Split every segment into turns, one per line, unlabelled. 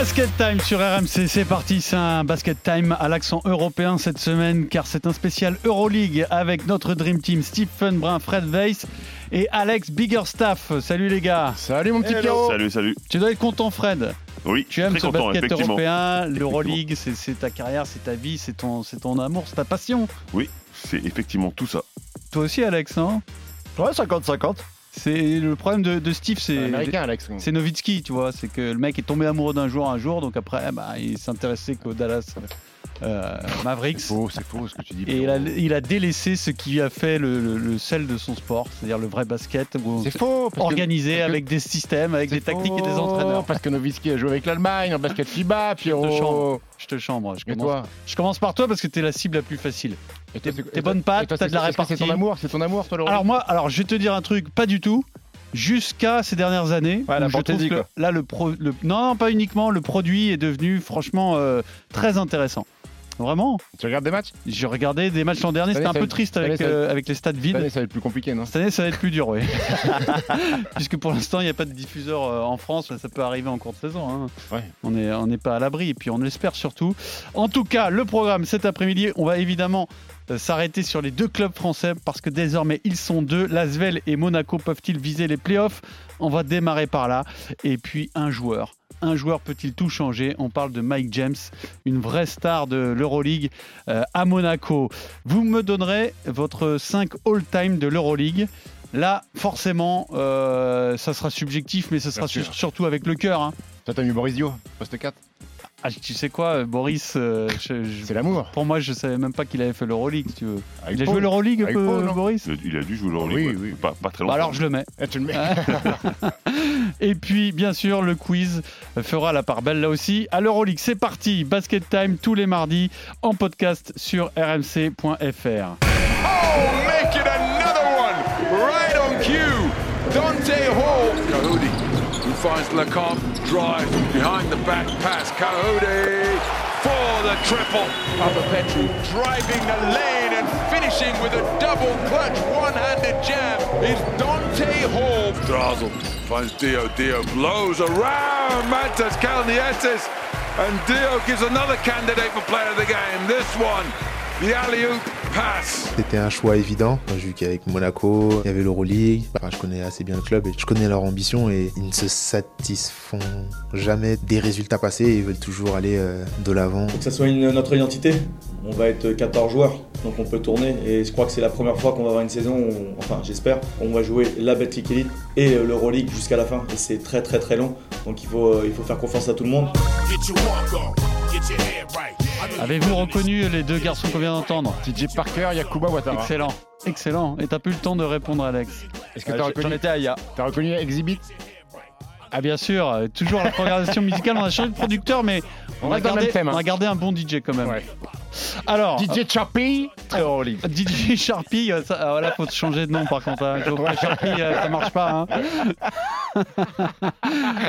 Basket Time
sur RMC, c'est parti, c'est un Basket Time à l'accent européen cette semaine car c'est un spécial Euroleague avec notre Dream Team Stephen Brun, Fred Weiss et Alex Biggerstaff. Salut les gars.
Salut mon petit Pierrot
Salut, salut.
Tu dois être content Fred.
Oui,
Tu aimes
très
ce
content,
basket
effectivement.
européen, l'Euroleague, c'est c'est ta carrière, c'est ta vie, c'est ton, c'est ton amour, c'est ta passion.
Oui, c'est effectivement tout ça.
Toi aussi Alex, hein?
Ouais, 50-50.
C'est le problème de, de Steve, c'est
Américain, Alex.
c'est Nowitzki, tu vois, c'est que le mec est tombé amoureux d'un joueur un jour, donc après, bah, il s'intéressait qu'au Dallas euh, Mavericks.
Faux, c'est faux ce que tu dis.
Et il a,
Pierrot.
il a délaissé ce qui a fait le, le- le sel de son sport, c'est-à-dire le vrai basket,
faux. que-
organisé
que-
avec des systèmes, avec des tactiques et des entraîneurs.
Parce que Nowitzki a joué avec l'Allemagne en basket FIBA,
Je te
Pierrot.
chambre, je te chambre. Je commence,
toi
je commence par toi parce que t'es la cible la plus facile. T'es- bonne patte, t'as de la
que C'est ton
répartie.
amour, c'est ton amour, toi, Laurent
Alors moi, alors je vais te dire un truc, pas du tout. Jusqu'à ces dernières années,
Ouais, la
où je trouve que là le, pro, le- non, non, pas uniquement, le produit est devenu franchement euh, très intéressant. Vraiment,
Tu regardes des matchs?
J'ai regardé des matchs l'an dernier,
Cette
c'était un peu triste
cette
avec, euh, avec les stades
Cette
vides.
année, ça va être plus compliqué, non?
Cette année, ça va être plus dur, oui. Puisque pour l'instant, il n'y a pas de diffuseur euh, en France, ça peut arriver en cours de saison. hein.
Ouais.
On n'est on n'est pas à l'abri, et puis on l'espère surtout. En tout cas, le programme cet après-midi, on va évidemment s'arrêter sur les deux clubs français, parce que désormais, ils sont deux. Lasvel et Monaco peuvent-ils viser les playoffs? On va démarrer par là. Et puis, un joueur. Un joueur peut-il tout changer? On parle de Mike James, une vraie star de l'Euroleague euh, à Monaco. Vous me donnerez votre 5 all-time de l'Euroleague. Là, forcément, euh, ça sera subjectif, mais ce sera surtout avec le cœur. hein.
Toi, t'as mis Boris Dio, poste 4.
Ah, tu sais quoi, euh, Boris euh, je- je-
C'est l'amour.
Pour moi, je savais même pas qu'il avait fait l'Euroleague, si tu veux.
Avec
Il a
Paul.
joué l'Euroleague,
non
Boris?
Il a- dû jouer l'Euroleague,
Oui,
ouais.
oui.
Pas, pas très
Bah
longtemps.
alors, je le mets.
Eh, tu le mets.
Et puis, bien sûr, le quiz fera la part belle là aussi. À l'Euroleague, c'est parti. Basket Time tous les mardis en podcast sur rmc.fr.
make it another one right on cue. Dante Hall. Finds Lecomte, drive behind the back pass. Cahudi for the triple. Papa Petru driving the lane and finishing with a double clutch one-handed jam is Dante Hall. Drazel finds Dio. Dio blows around Mantas Kalnietis. And Dio gives another candidate for player of the game. This one, the alley-oop.
C'était un choix évident, vu qu'avec Monaco, il y avait l'Euroleague. Enfin, je connais assez bien le club et je connais leur ambition et ils ne se satisfont jamais des résultats passés et ils veulent toujours aller euh, de l'avant.
Faut que ça soit une- notre identité. On va être 14 joueurs, donc on peut tourner. Et je crois que c'est la première fois qu'on va avoir une saison, où, enfin j'espère, on va jouer la Betclic Elite et l'Euroleague jusqu'à la fin. Et c'est très très très long, donc il faut, euh, il faut faire confiance à tout le monde.
Avez-vous reconnu les deux garçons qu'on vient d'entendre
TJ Parker, Yakuba Ouattara.
Excellent. Excellent. Et t'as plus le temps de répondre, Alex.
Est-ce que t'as reconnu
étais Aya.
T'as reconnu Exhibit
Ah bien sûr, euh, toujours la programmation musicale. On a changé de producteur, mais on,
On
a, gardé,
thème, hein.
on a gardé un bon DJ quand même.
Ouais.
Alors,
DJ Chappie, Euroleague.
DJ Sharpie, euh, ça, voilà, faut changer de nom par contre. Hein. Sharpie, euh, ça marche pas. hein.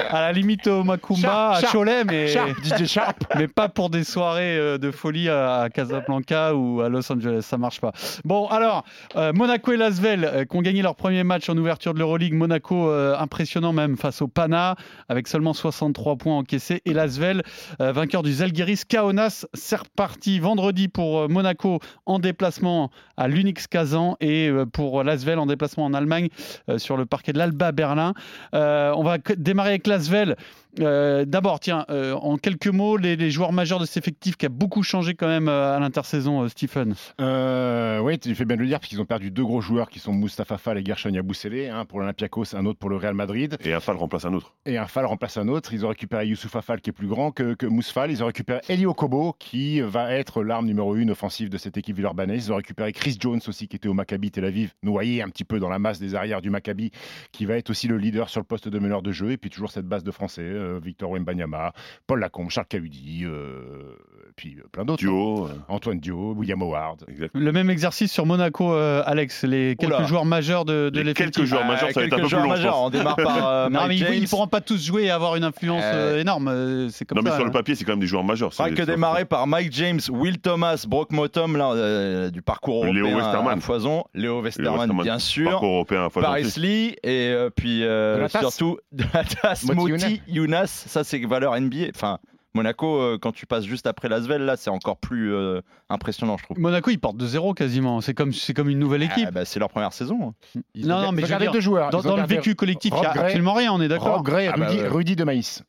à la limite au Macumba,
Sharp,
à Cholet, mais,
Sharp, DJ Sharp.
mais pas pour des soirées euh, de folie à Casablanca ou à Los Angeles, ça marche pas. Bon, alors, euh, Monaco et Lasvel euh, qui ont gagné leur premier match en ouverture de l'Euroleague. Monaco euh, impressionnant même face au Pana avec seulement 63 points encaissés. Et Lasvel, vainqueur du Zalgiris Kaunas, c'est reparti vendredi pour Monaco en déplacement à l'Unix Kazan et pour Lasvel en déplacement en Allemagne sur le parquet de l'Alba Berlin. Euh, on va démarrer avec Lasvel. Euh, D'abord, tiens, euh, en quelques mots, les, les joueurs majeurs de cet effectif qui a beaucoup changé quand même euh, à l'intersaison, euh, Stephen.
Euh, oui, tu fais bien de le dire, parce qu'ils ont perdu deux gros joueurs qui sont Moustapha Fall et Gershon Yabusele, un pour l'Olympiakos, un autre pour le Real Madrid.
Et un Fall remplace un autre.
Et un Fall remplace un autre. Ils ont récupéré Youssouf Fall qui est plus grand que, que Mousfal. Ils ont récupéré Eli Okobo qui va être l'arme numéro une offensive de cette équipe villeurbannaise. Ils ont récupéré Chris Jones aussi qui était au Maccabi Tel Aviv, noyé un petit peu dans la masse des arrières du Maccabi, qui va être aussi le leader sur le poste de meneur de jeu. Et puis toujours cette base de Français. Euh, Victor Wembanyama, Paul Lacombe, Charles Cahudi, euh, puis euh, plein d'autres.
Duo. euh,
Antoine Dio, William Howard.
exact.
Le même exercice sur Monaco, euh, Alex. Les quelques
Oula.
joueurs majeurs de, de l'effectif.
quelques joueurs majeurs, ça va être un peu plus
joueurs
long, je
majeurs. On démarre par euh,
Non, mais ils, ils pourront pas tous jouer et avoir une influence énorme. C'est comme
Non, mais sur le
hein.
papier, c'est quand même des joueurs majeurs. C'est-
que démarrer par Mike James, Will Thomas, Brock Motum, là, euh, du parcours
Léo
européen
Westermann.
à foison. Léo Westerman,
Westermann.
bien sûr.
Parcours européen à fois
Paris. Lee et euh, puis euh, surtout Donatas
Moti
Ça, c'est valeur NBA. Enfin, Monaco, euh, quand tu passes juste après Lasvel, là, c'est encore plus euh, impressionnant, je trouve.
Monaco, ils portent de zéro quasiment. C'est comme, c'est comme une nouvelle équipe.
Ah, bah, c'est leur première saison. hein.
Ils
Non,
ont-
non, mais dire,
deux joueurs.
Dans, dans le vécu collectif, il n'y a
Gray-
absolument rien, on est d'accord
Rob Gray,
Ah bah
Rudy, de maïs.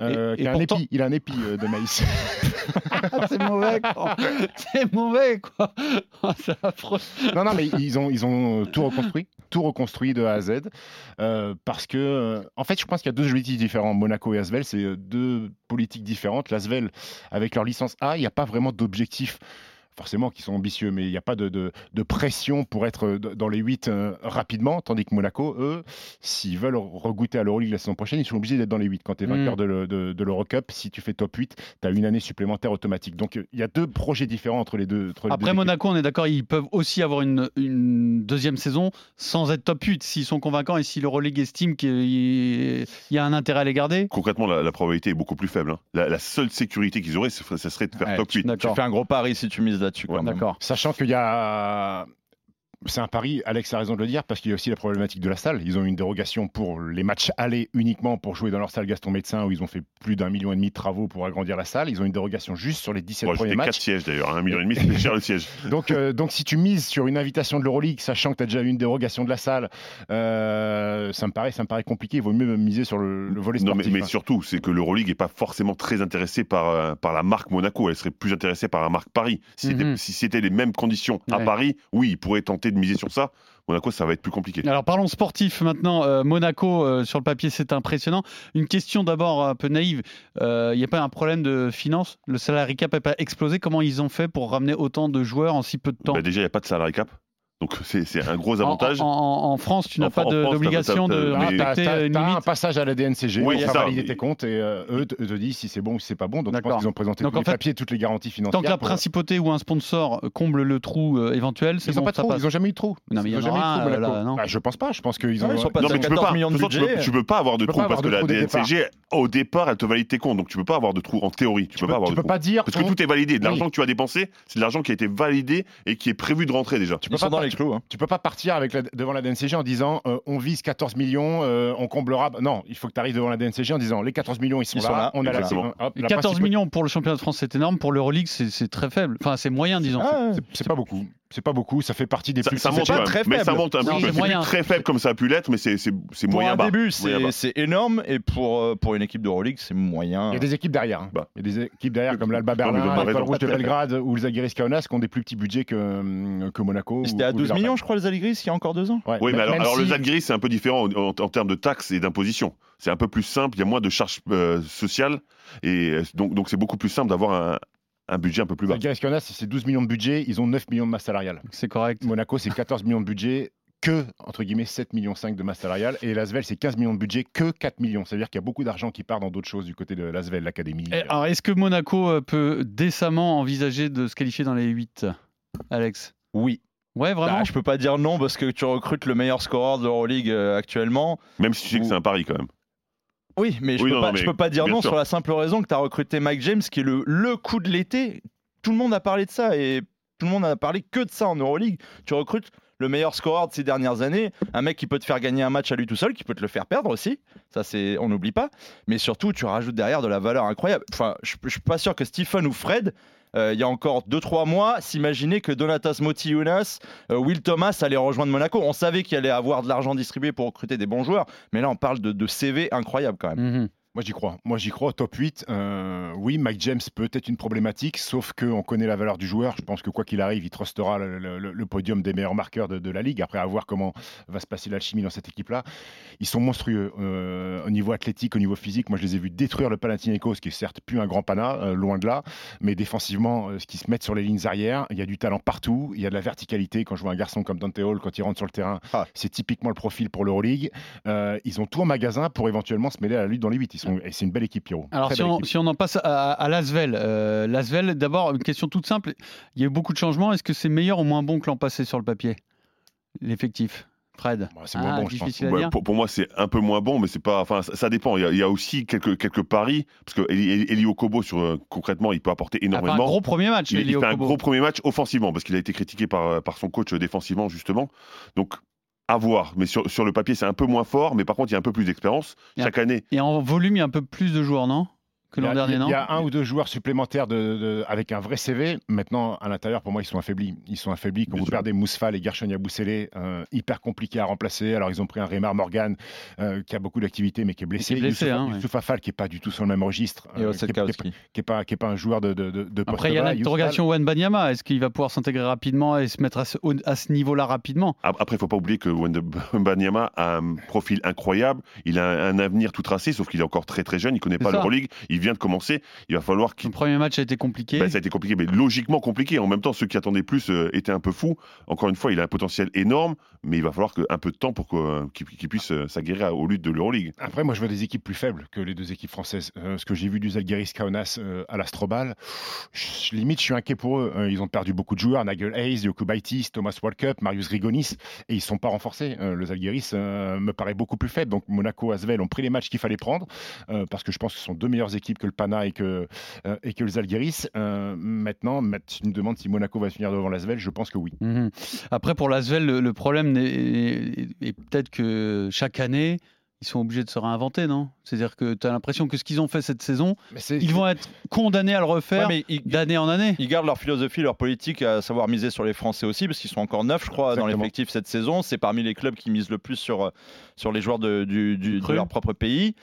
Euh,
Et- et
a un
pourtant-
épi, il a un épi euh, de maïs.
c'est mauvais, quoi. C'est mauvais, quoi. Oh,
non, non, mais ils ont, ils ont tout reconstruit, tout reconstruit de A à Z, euh, parce que, euh, en fait, je pense qu'il y a deux objectifs différents. Monaco et Asvel, c'est euh, deux politiques différentes. L'Asvel, avec leur licence A, il n'y a pas vraiment d'objectif. Forcément, qui sont ambitieux, mais il n'y a pas de, de- de pression pour être euh, dans les 8 rapidement. Tandis que Monaco, eux, s'ils veulent regoûter à l'Euroleague la saison prochaine, ils sont obligés d'être dans les 8. Quand tu es
Mm.
vainqueur de, le- de, de l'Eurocup, si tu fais top 8, tu as une année supplémentaire automatique. Donc euh, il y a deux projets différents entre les deux. entre les deux
Après
équipes.
Monaco, on est d'accord, ils peuvent aussi avoir une, une deuxième saison sans être top 8 s'ils sont convaincants et si l'Euroleague estime qu'il y a un intérêt à les garder.
Concrètement, la, la probabilité est beaucoup plus faible. hein. La, la seule sécurité qu'ils auraient, ce serait- ça serait de faire
Ouais,
top 8.
Tu fais un gros pari si tu mises là-dessus.
Ouais.
D'accord.
Sachant qu'il y a. C'est un pari, Alex a raison de le dire, parce qu'il y a aussi la problématique de la salle. Ils ont une dérogation pour les matchs aller uniquement pour jouer dans leur salle Gaston Médecin, où ils ont fait plus d'un million et demi de travaux pour agrandir la salle. Ils ont une dérogation juste sur les 17
Bon,
premiers
J'étais 4
matchs.
sièges d'ailleurs, 1,5 million, c'était cher le siège.
Donc, euh, donc si tu mises sur une invitation de l'Euroleague, sachant que tu as déjà eu une dérogation de la salle, euh, ça, me paraît, ça me paraît compliqué. Il vaut mieux miser sur le, le volet
Non, mais,
sportif.
mais
hein.
surtout, c'est que l'Euroleague n'est pas forcément très intéressée par, euh, par la marque Monaco. Elle serait plus intéressée par la marque Paris. Si c'était
Mhm.
si c'était les mêmes conditions à
Ouais.
Paris, oui, ils pourraient tenter de miser sur ça. Monaco, ça va être plus compliqué.
Alors parlons sportif maintenant. Euh, Monaco, euh, sur le papier, c'est impressionnant. Une question d'abord un peu naïve. Il n'y a pas un problème de finance? Le salary cap n'a pas explosé Comment ils ont fait pour ramener autant de joueurs en si peu de temps?
Bah, déjà, il n'y a pas de salary cap. Donc, c'est un gros avantage.
En, en- en France, tu n'as pas d'obligation de
Ah,
respecter
t'as-
une
un passage à la DNCG,
Oui,
pour
c'est
faire
ça.
valider tes comptes et euh, eux te, te disent si c'est bon ou si c'est pas bon. Donc je
D'accord.
pense qu'ils ont présenté
Donc,
tous
en
les
fait,
papiers, toutes les garanties financières.
Tant que la
pour-
principauté ou un sponsor comble le trou euh, éventuel, c'est
Ils n'ont pas de trou, ils n'ont jamais eu de trou.
Non, mais il y
Ils
en
ont jamais eu de trou, Bah, Je pense pas, je pense qu'ils ont.
Ils sont pas-
Non, mais tu peux
14
pas. tu peux- pas avoir de trou parce que la. DNCG, au départ, elle te valide tes comptes. Donc, tu peux pas avoir de trou en théorie. Tu peux pas avoir
tu
de
peux
trou.
pas dire.
Parce que
on-
tout est validé. De l'argent que tu as dépensé, c'est de l'argent qui a été validé et qui est prévu de rentrer déjà.
Tu
Ils
peux pas
les clous. hein.
Tu peux pas partir avec la- devant la DNCG en disant euh, on vise 14 millions, euh, on comblera. Non, il faut que tu arrives devant la DNCG en disant les 14 millions ils sont,
Ils
là,
sont là,
on a la,
exactement.
hop,
Et
la
14
principauté-
millions pour le championnat de France, c'est énorme. Pour l'Euroleague, c'est c'est très faible. Enfin, c'est moyen, disons.
Ah,
C'est pas beaucoup. C'est pas beaucoup. Ça fait partie des
Ça,
plus.
ça monte
pas
Mais ça monte un peu.
c'est
très faible comme ça a pu l'être, mais c'est moyen
un
bas.
début, c'est énorme. Et pour, euh, pour une équipe d'Euroleague, c'est moyen.
Il y a des équipes derrière. hein.
Bah.
Il y a des équipes derrière comme l'Alba Berlin,
raison.
Rouge de Belgrade ou le Zagiris Kaunas qui ont des plus petits budgets que, que Monaco.
C'était à
ou
12
Villeurbanne.
millions, je crois, les Allegris, il y a encore deux ans.
Ouais,
Oui, mais alors, alors le
si-
Zalgiris, c'est un peu différent en, en- en termes de taxes et d'imposition. C'est un peu plus simple, il y a moins de charges euh, sociales, et euh, donc donc c'est beaucoup plus simple d'avoir un, un budget un peu plus bas.
Zalgiris Kaunas, c'est 12 millions de budget, ils ont 9 millions de masse salariale.
C'est correct.
Monaco, c'est 14 millions de budget, que, entre guillemets, 7 millions 5 de masse salariale. Et Lasvel, c'est 15 millions de budget, que 4 millions. Ça veut dire qu'il y a beaucoup d'argent qui part dans d'autres choses du côté de Lasvel, l'académie.
Et alors, est-ce que Monaco euh, peut décemment envisager de se qualifier dans les 8, Alex?
Oui.
Ouais, vraiment?
Bah, je peux pas dire non parce que tu recrutes le meilleur scoreur de l'Euroleague euh, actuellement.
Même si tu sais que c'est un pari quand même.
Oui, mais je,
Oui,
peux, pas, peux dire non
sûr.
sur la simple raison que tu as recruté Mike James, qui est le, le coup de l'été. Tout le monde a parlé de ça et tout le monde a parlé que de ça en Euroleague. Tu recrutes le meilleur scoreur de ces dernières années, un mec qui peut te faire gagner un match à lui tout seul, qui peut te le faire perdre aussi. Ça, c'est, on n'oublie pas. Mais surtout, tu rajoutes derrière de la valeur incroyable. Enfin, je, je suis pas sûr que Stephen ou Fred. Euh, il y a encore 2-3 mois, s'imaginer que Donatas Moti Younas, euh, Will Thomas allaient rejoindre Monaco. On savait qu'il allait avoir de l'argent distribué pour recruter des bons joueurs, mais là on parle de, de CV incroyable quand même.
Mhm.
Moi, j'y crois. Moi, j'y crois. Top 8, euh, oui, Mike James peut être une problématique, sauf qu'on connaît la valeur du joueur. Je pense que quoi qu'il arrive, il trustera le, le- le podium des meilleurs marqueurs de, de la Ligue. Après, à voir comment va se passer l'alchimie dans cette équipe-là. Ils sont monstrueux euh, au niveau athlétique, au niveau physique. Moi, je les ai vus détruire le Panathinaikos, qui est certes plus un grand pana, euh, loin de là. Mais défensivement, ce qui se mettent sur les lignes arrière, il y a du talent partout. Il y a de la verticalité. Quand je vois un garçon comme Dante Hall, quand il rentre sur le terrain,
Ah.
c'est typiquement le profil pour l'Euroleague. Ils ont tout en magasin pour éventuellement se mêler à la lutte dans les 8. Sont, et c'est une belle équipe, Pierrot.
Alors, si on,
équipe.
si on en passe à, à Lasvel, euh, Lasvel, d'abord, une question toute simple. Il y a eu beaucoup de changements. Est-ce que c'est meilleur ou moins bon que l'an passé sur le papier? L'effectif Fred?
Bah, c'est moins bon, je pense.
Ouais, pour, pour moi, c'est un peu moins bon, mais c'est pas. Enfin, ça, ça dépend. Il y, a, il y a aussi quelques, quelques paris, parce que Eli, Eli Okobo, sur, euh, concrètement, il peut apporter
Il a fait un
énormément.
gros premier match,
il, il
Eli
fait un gros premier match offensivement, parce qu'il a été critiqué par, par son coach défensivement, justement. Donc, à voir. Mais sur, sur le papier, c'est un peu moins fort, mais par contre, il y a un peu plus d'expérience. Chaque année,
Et en volume, il y a un peu plus de joueurs, non? Que
Il y
l'an
a-
dernier, non
Il y a un ou deux joueurs supplémentaires de, de- avec un vrai CV. Maintenant, à l'intérieur, pour moi, ils sont affaiblis. Ils sont affaiblis. Quand
Bien
vous
sûr.
perdez Mousfal et Gershon Yabusele, euh, hyper compliqué à remplacer. Alors, ils ont pris un Raymar Morgan euh, qui a beaucoup d'activité, mais qui est blessé.
Qui est blessé,
Youssouf,
hein, ouais.
Afal, qui n'est pas du tout sur le même registre.
Et
euh, qui n'est pas, pas un joueur de, de, de, de poste
Après, il y a l'interrogation Wan Banyama. Est-ce qu'il va pouvoir s'intégrer rapidement et se mettre à ce, ce niveau-là rapidement?
Ap- Après, il ne faut pas oublier que Wembanyama a un profil incroyable. Il a un, un avenir tout tracé, sauf qu'il est encore très très jeune. Il ne connaît pas l'Euroleague. Il vient de commencer. Il va falloir qu'il.
Son premier match a été compliqué.
Ben, ça a été compliqué, mais logiquement compliqué. En même temps, ceux qui attendaient plus euh, étaient un peu fous. Encore une fois, il a un potentiel énorme, mais il va falloir que, un peu de temps pour euh, qu'il puisse euh, s'aguerrir aux luttes de l'Euroleague.
Après, moi, je vois des équipes plus faibles que les deux équipes françaises. Euh, ce que j'ai vu du Zalgiris Kaunas euh, à l'Astrobal, je- limite, je suis inquiet pour eux. Euh, ils ont perdu beaucoup de joueurs Nigel Hayes, Yokubaitis, Thomas Walkup, Marius Grigonis, et ils sont pas renforcés. Euh, le Zalgiris euh, me paraît beaucoup plus faible. Donc, Monaco, Asvel ont pris les matchs qu'il fallait prendre, euh, parce que je pense que ce sont deux meilleures que le Pana et que, euh, et que le Zalgiris. Euh, maintenant, ma- tu me demandes si Monaco va finir devant l'Asvel, je pense que oui.
Mhm. Après, pour l'Asvel, le, le problème est peut-être que chaque année, ils sont obligés de se réinventer, non? C'est-à-dire que tu as l'impression que ce qu'ils ont fait cette saison, ils vont être condamnés à le refaire
Ouais,
d'année en année.
ils gardent leur philosophie, leur politique, à savoir miser sur les Français aussi, parce qu'ils sont encore neuf, je crois, dans l'effectif cette saison. C'est parmi les clubs qui misent le plus sur, sur les joueurs de, du, du- de
Cru.
leur propre pays.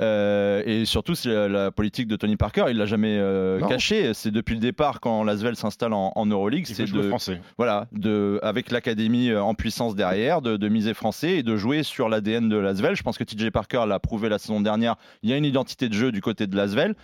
Euh, et surtout, c'est la, la politique de Tony Parker. Il l'a jamais euh, caché. C'est depuis le départ, quand Lasvel s'installe en, en Euroleague, c'est de,
français.
voilà, de, avec l'académie euh, en puissance derrière, de, de miser français et de jouer sur l'ADN de Lasvel. Je pense que TJ Parker l'a prouvé la saison dernière. Il y a une identité de jeu du côté de Lasvel.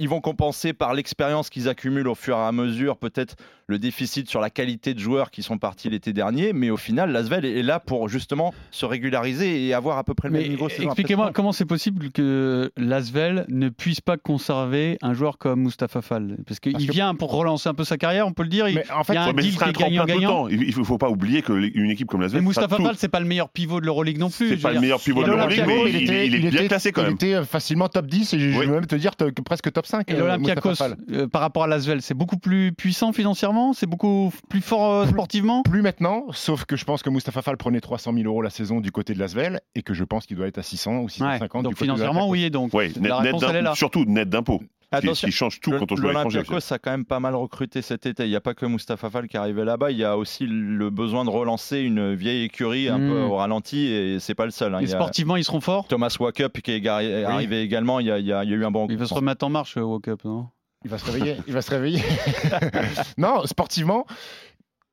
Ils vont compenser par l'expérience qu'ils accumulent au fur et à mesure, peut-être le déficit sur la qualité de joueurs qui sont partis l'été dernier. Mais au final, Lasvel est là pour justement se régulariser et avoir à peu près le
Mais
même niveau.
expliquez-moi comment c'est possible que l'Asvel ne puisse pas conserver un joueur comme Mustapha Fall? Parce qu'il
que-
vient pour relancer un peu sa carrière, on peut le dire. Il,
Mais en fait,
il y a un deal qui est
tout
gagnant-gagnant.
Il ne faut pas oublier qu'une équipe comme la
Mais
Svel.
Mustapha Fall, c'est pas le meilleur pivot de l'Euroleague non plus.
C'est pas le meilleur pivot de l'Euroleague, mais il, est- il est bien classé quand
Il
même.
était facilement top 10 et je vais même te dire presque top 5.
Et
euh,
l'Olympiakos, euh, par rapport à l'Asvel, c'est beaucoup plus puissant financièrement C'est beaucoup plus fort euh, sportivement?
Plus maintenant, sauf que je pense que Moustapha Fall prenait 300 000 euros la saison du côté de l'Asvel et que je pense qu'il doit être à 600 ou
Ouais,
650
Donc
du côté
financièrement, oui, et donc
Ouais, net,
la
net
réponse, elle est
d'impôt,
là.
surtout net d'impôt. Qui-
Attention,
qui change tout
Le-
quand on joue à l'étranger.
L'Olympiakos a quand même pas mal recruté cet été. Il n'y a pas que Mustapha Fall qui est arrivé là-bas. Il y a aussi le besoin de relancer une vieille écurie un peu au ralenti et c'est pas le seul. hein.
Et
Il y a
sportivement, ils seront forts?
Thomas Wakup qui est gar- arrivé également. Il y, a, il y a- il y a eu un bon.
Il va se remettre en marche, euh, Walk Up, non?
Il va se réveiller. il va se réveiller. non, sportivement,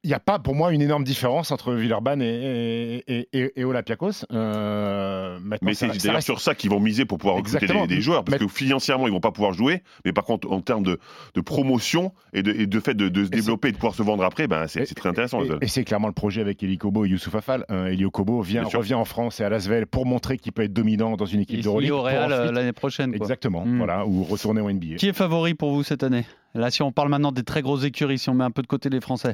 il n'y a pas pour moi une énorme différence entre Villeurbanne et, et, et- et Olympiakos. Euh,
Mais c'est d'ailleurs
reste-
sur ça qu'ils vont miser pour pouvoir recruter des, des joueurs, parce
Mais-
que financièrement, ils vont pas pouvoir jouer, mais par contre, en termes de, de promotion et de, et de fait de, de se développer et de pouvoir se vendre après, ben, c'est très intéressant.
Et, c'est clairement le projet avec Eli Kobo et Youssouf Afal. Euh, Eli Kobo vient, revient en France et à Lasvel pour montrer qu'il peut être dominant dans une équipe de Euroleague.
au Real euh, l'année prochaine. quoi.
Exactement,
Mm.
voilà, ou retourner au NBA.
Qui est favori pour vous cette année? Là, si on parle maintenant des très grosses écuries, si on met un peu de côté les Français.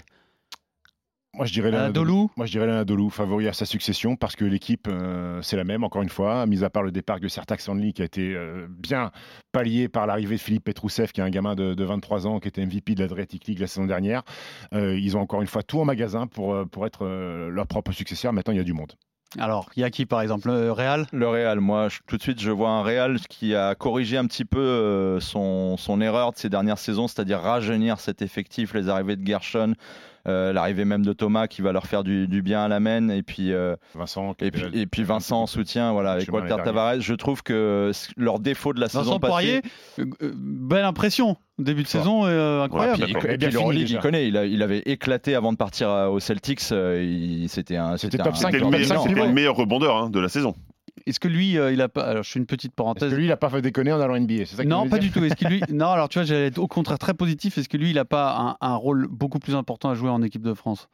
Moi, je dirais l'Anadolu.
Dolou
Moi, je dirais l'Anadolu, favori à sa succession, parce que l'équipe, euh, c'est la même, encore une fois, mis à part le départ de Sertac Sandli, qui a été euh, bien pallié par l'arrivée de Philippe Petrousev, qui est un gamin de, de 23 ans, qui était MVP de l'Adriatic League la saison dernière. Euh, ils ont encore une fois tout en magasin pour, pour être euh, leur propre successeur. Maintenant, il y a du monde.
Alors, il y a qui par exemple? Le Real?
Le Real, moi, je- tout de suite, je vois un Real qui a corrigé un petit peu euh, son, son erreur de ces dernières saisons, c'est-à-dire rajeunir cet effectif, les arrivées de Gershon, l'arrivée même de Thomas qui va leur faire du, du bien à la main, et puis, euh,
Vincent,
et puis, et Vincent en soutien, voilà, avec Walter. Tavares. Je trouve que leur défaut de la
Vincent
saison passée.
Poirier, euh, euh, belle impression. Début de saison euh, incroyable.
Et
Et
l'Euroleague,
déjà.
il connaît, il, a- il avait éclaté avant de partir euh, aux Celtics. euh, C'était un,
C'était
un-
top
c'était le meilleur rebondeur hein, de la saison.
Est-ce que lui, euh, il a pas. Alors, je fais une petite
Est-ce
parenthèse.
que lui, il n'a pas fait déconner en allant NBA c'est ça que
Non, pas du tout. Est-ce que lui... Non, alors tu vois, j'allais être au contraire très positif. Est-ce que lui, il n'a pas un, un rôle beaucoup plus important à jouer en équipe de France?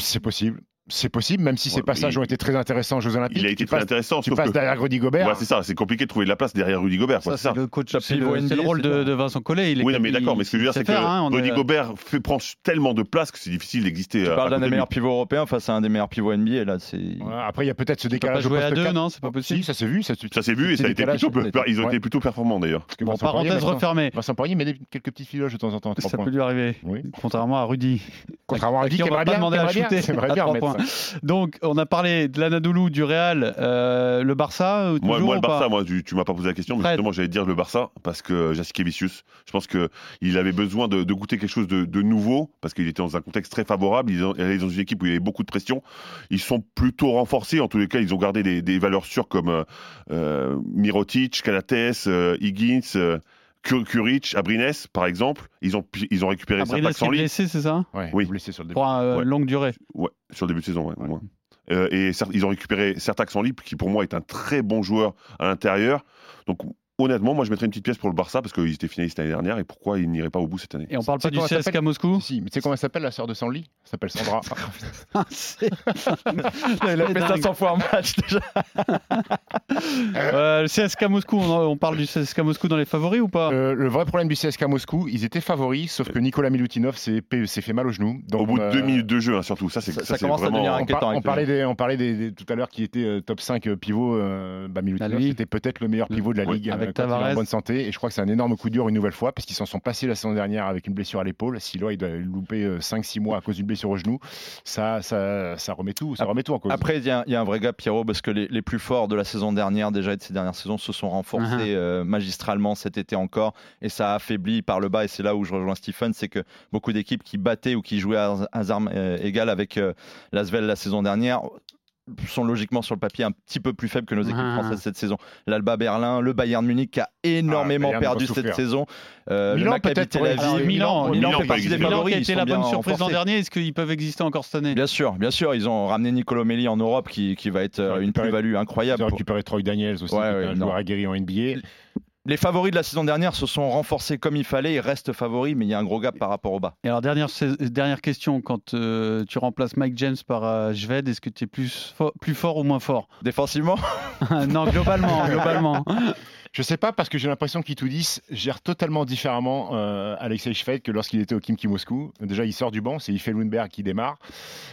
C'est possible. C'est possible, même si ces
Ouais,
passages ont été très intéressants aux Jeux Olympiques.
Il a été
tu
très
passes,
intéressant.
tu passes
que-
derrière Rudy Gobert.
Ouais, c'est ça, c'est compliqué de trouver de la place derrière Rudy Gobert. c'est ça.
le coach, c'est
pivot
le, le rôle de, Vincent Collet. Il est
Oui, non, mais d'accord, mais ce que je veux dire, c'est que
faire, hein,
Rudy
est-
Gobert fait, prend tellement de place que c'est difficile d'exister.
Tu
euh,
parles d'un des meilleurs pivots européens face à un des meilleurs pivots NBA. Là, c'est.
Ouais, après, il y a peut-être ce
Tu peux pas
décalage. au
jouer à deux, non C'est pas possible.
Si, ça s'est vu. Ça,
Ça s'est vu et ça a été plutôt, ils ont été plutôt performants d'ailleurs.
Bon, parenthèse refermée.
Vincent Poirier met des- quelques petites filoches de temps en temps
Ça peut lui arriver.
Oui.
Contrairement à Rudy.
Contrairement à Rudy,
qui
aimerait
pas
bien,
Donc, on a parlé de l'Anadolu, du Real, euh, le Barça. euh,
Moi,
toujours
moi, le
ou pas
Barça, moi, tu, tu m'as pas posé la question, mais
Fred.
justement, j'allais dire le Barça parce que Jassikevicius, je pense que il avait besoin de, de goûter quelque chose de, de nouveau parce qu'il était dans un contexte très favorable. Ils ont, ils dans une équipe où il y avait beaucoup de pression. Ils sont plutôt renforcés. En tous les cas, ils ont gardé des, des valeurs sûres comme euh, euh, Mirotic, Calates, euh, Higgins. Euh, Kur- Kuric, Abrines, par exemple, ils ont, ils ont récupéré
Abrines
sans lit
blessé, c'est ça?
Ouais,
Oui.
blessé sur le début.
Pour une
Ouais.
longue durée.
Ouais, sur le début de saison, ouais, au moins. Euh, et certes, ils ont récupéré Sertax en libre, qui pour moi est un très bon joueur à l'intérieur. Donc honnêtement, moi je mettrais une petite pièce pour le Barça parce qu'ils étaient finalistes l'année dernière et pourquoi ils n'iraient pas au bout cette année
Et on parle pas du
ça
CSK
s'appelle
Moscou
Si, mais tu sais comment elle s'appelle la sœur de Sanli? Elle s'appelle Sandra.
Ah, c'est-
Il a fait
dingue.
500 fois un match déjà.
Euh, le CSK Moscou, on, on parle du CSK Moscou dans les favoris ou pas?
Euh, le vrai problème du CSK Moscou, ils étaient favoris, sauf que Nicolas Milutinov s'est fait mal au genou. Donc,
Au bout de
euh,
deux minutes de jeu, hein, surtout. Ça, c'est
ça-
ça,
ça commence à devenir
On,
inquiétant
par- on parlait, des, on parlait des, des- tout à l'heure qui était top 5 pivot. Euh, bah, Milutinov, c'était peut-être le meilleur pivot de la ligue
Avec
euh, est
Tavares.
en bonne santé. Et je crois que c'est un énorme coup dur une nouvelle fois parce qu'ils s'en sont passés la saison dernière avec une blessure à l'épaule. Sinon, il doit louper 5-6 mois à cause d'une blessure au genou. Ça, ça, ça remet tout, ça remet tout en cause.
Après, il y, a- il y a un vrai gap, Pierrot, parce que les, les plus forts de la saison dernière, déjà et de ces dernières saisons, se sont renforcés
Uh-huh.
euh, magistralement cet été encore, et ça a affaibli par le bas. Et c'est là où je rejoins Stephen, c'est que beaucoup d'équipes qui battaient ou qui jouaient à, à armes euh, égales avec euh, l'Asvel la saison dernière sont logiquement sur le papier un petit peu plus faibles que nos équipes
Ah.
françaises cette saison. L'Alba Berlin, le Bayern Munich qui a énormément
Bayern
perdu cette saison. Euh,
Milan,
le Maccabi
peut-être,
Tel Aviv,
Alors, Milan,
Milan,
Milan
fait partie des.
Milan
favoris.
qui a
ils
été la bonne surprise l'an dernier, est-ce qu'ils peuvent exister encore cette année?
Bien sûr, bien sûr, ils ont ramené Nicolo Melli en Europe qui, qui va être euh, une plus-value
Ils
incroyable.
ont
pour-
récupéré Troy Daniels aussi,
Ouais,
qui est
ouais,
un
non.
joueur aguerri en NBA.
Les favoris de la saison dernière se sont renforcés comme il fallait, ils restent favoris, mais il y a un gros gap par rapport au bas.
Et alors, dernière, question, quand euh, tu remplaces Mike James par euh, Jved, est-ce que tu es plus, fo- plus fort ou moins fort?
Défensivement,
Non, globalement, globalement.
Je sais pas parce que j'ai l'impression qu'Itoudis gère totalement différemment euh, Alexei Shved que lorsqu'il était au Kimki Moscou. Déjà, il sort du banc, c'est Ife Lundberg qui démarre.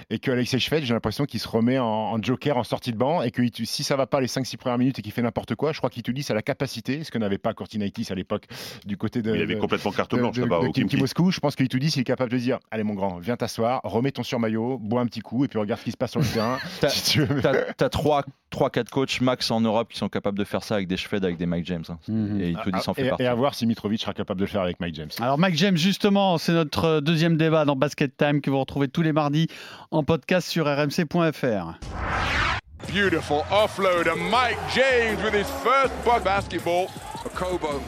Et que Alexei Shved, j'ai l'impression qu'il se remet en, en joker en sortie de banc et que si ça va pas les 5-6 premières minutes et qu'il fait n'importe quoi, je crois qu'Itoudis a la capacité, ce que n'avait pas Cortinaitis à l'époque du côté de.
Il avait
de-
complètement carte blanche là-bas au
Kimki. Moscou, je pense que Itoudis il est capable de dire Allez, mon grand, viens t'asseoir, remets ton surmaillot, bois un petit coup et puis regarde ce qui se passe sur le terrain.
T'as-
si tu veux.
tu as 3-4 coachs max en Europe qui sont capables de faire ça avec des cheveux, avec des Mike James. hein.
Mhm.
Et il te dit s'en fait
Et,
partie.
et à voir si Mitrovic sera capable de le faire avec Mike James.
Alors Mike James, justement, c'est notre deuxième débat dans Basket Time que vous retrouvez tous les mardis en podcast sur rmc.fr.
Beautiful offload, and Mike James with his first buck basketball. Kobo,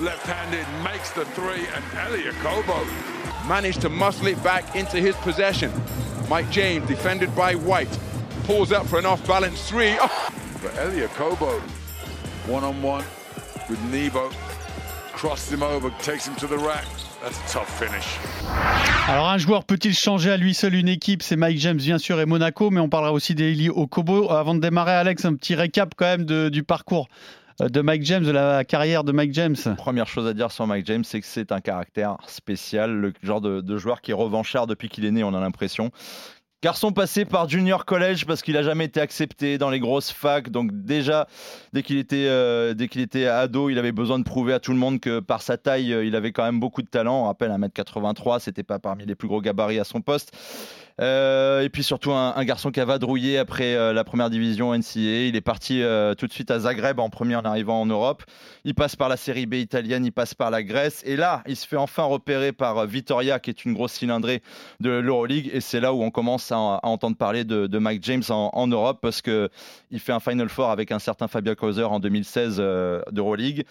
left-handed, makes the three, and Elia Kobo managed to muscle it back into his possession. Mike James, defended by White, pulls up for an off-balance three. Oh. But Elia Kobo, one-on-one with Nebo, crosses him over, takes him to the rack. That's a tough finish.
Alors un joueur peut-il changer à lui seul une équipe? C'est Mike James bien sûr et Monaco, mais on parlera aussi d'Eli Okobo. Avant de démarrer Alex, un petit récap quand même de- du parcours euh, de Mike James, de la carrière de Mike James.
Première chose à dire sur Mike James, c'est que c'est un caractère spécial, le genre de, de joueur qui est revanchard depuis qu'il est né, on a l'impression. Garçon passé par Junior College parce qu'il a jamais été accepté dans les grosses facs. Donc déjà, dès qu'il était, euh, dès qu'il était ado, il avait besoin de prouver à tout le monde que par sa taille, euh, il avait quand même beaucoup de talent. On rappelle 1m83, c'était pas parmi les plus gros gabarits à son poste. Euh, et puis surtout un, garçon qui a vadrouillé après euh, la première division NCAA. Il est parti euh, tout de suite à Zagreb en premier en arrivant en Europe. Il passe par la série B italienne, il passe par la Grèce. Et là, il se fait enfin repérer par Vitoria, qui est une grosse cylindrée de l'Euroleague. Et c'est là où on commence à, entendre parler de, Mike James en, Europe parce que il fait un Final Four avec un certain Fabio Causer en 2016 euh, d'Euroleague.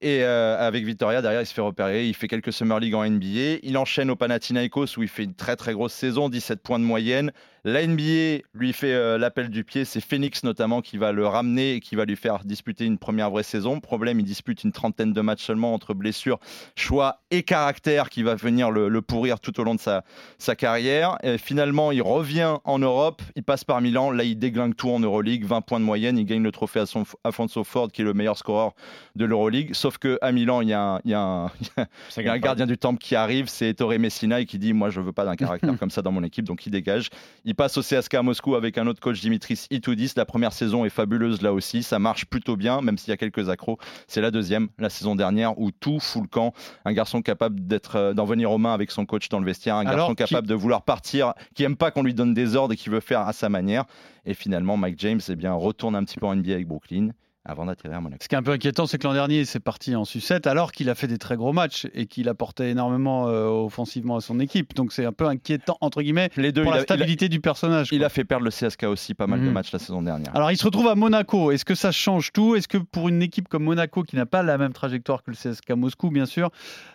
Et avec Vitoria, derrière, il se fait repérer. Il fait quelques Summer League en NBA. Il enchaîne au Panathinaikos où il fait une très très grosse saison, 17 points de moyenne. La NBA lui fait euh, l'appel du pied, c'est Phoenix notamment qui va le ramener et qui va lui faire disputer une première vraie saison. Problème, il dispute une trentaine de matchs seulement entre blessures, choix et caractère qui va venir le, le pourrir tout au long de sa, sa carrière. Et finalement, il revient en Europe, il passe par Milan, là il déglingue tout en Euroleague, 20 points de moyenne, il gagne le trophée à son, Afonso Ford qui est le meilleur scoreur de l'Euroleague. Sauf que à Milan, il y a un, il y a un- il y a un gardien du temple qui arrive, c'est Ettore Messina et qui dit Moi, je veux pas d'un caractère comme ça dans mon équipe, donc il dégage. Il passe au CSKA Moscou avec un autre coach, Dimitris Itoudis. La première saison est fabuleuse là aussi, ça marche plutôt bien, même s'il y a quelques accros. C'est la deuxième, la saison dernière, où tout fout le camp. Un garçon capable d'être, euh, d'en venir aux mains avec son coach dans le vestiaire, un
Alors
garçon
qui-
capable de vouloir partir, qui aime pas qu'on lui donne des ordres et qui veut faire à sa manière. Et finalement, Mike James eh bien, retourne un petit peu en NBA avec Brooklyn avant d'atterrir à Monaco.
Ce qui est un peu inquiétant, c'est que l'an dernier, c'est parti en sucette, alors qu'il a fait des très gros matchs et qu'il apportait énormément euh, offensivement à son équipe. Donc c'est un peu inquiétant, entre guillemets,
Les deux,
pour la
a- il a-
stabilité du personnage.
Il
quoi.
a fait perdre le CSK aussi pas mal de
Mhm.
matchs la saison dernière.
Alors, il se retrouve à Monaco. Est-ce que ça change tout? Est-ce que pour une équipe comme Monaco, qui n'a pas la même trajectoire que le CSKA Moscou, bien sûr,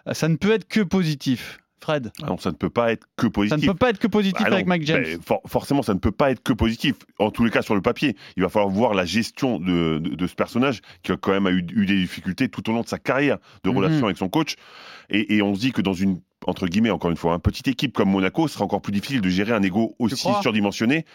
euh, ça ne peut être que positif? Fred
non, ça ne peut pas être que
Ça
positif.
ne peut pas être que positif
Ah non,
avec Mike James.
ben, for- forcément, ça ne peut pas être que positif. En tous les cas, sur le papier, il va falloir voir la gestion de, de- de ce personnage qui a quand même eu, eu des difficultés tout au long de sa carrière de
Mhm.
relation avec son coach. Et, et on se dit que dans une entre guillemets, encore une fois, une petite équipe comme Monaco, ce sera encore plus difficile de gérer un ego aussi surdimensionné.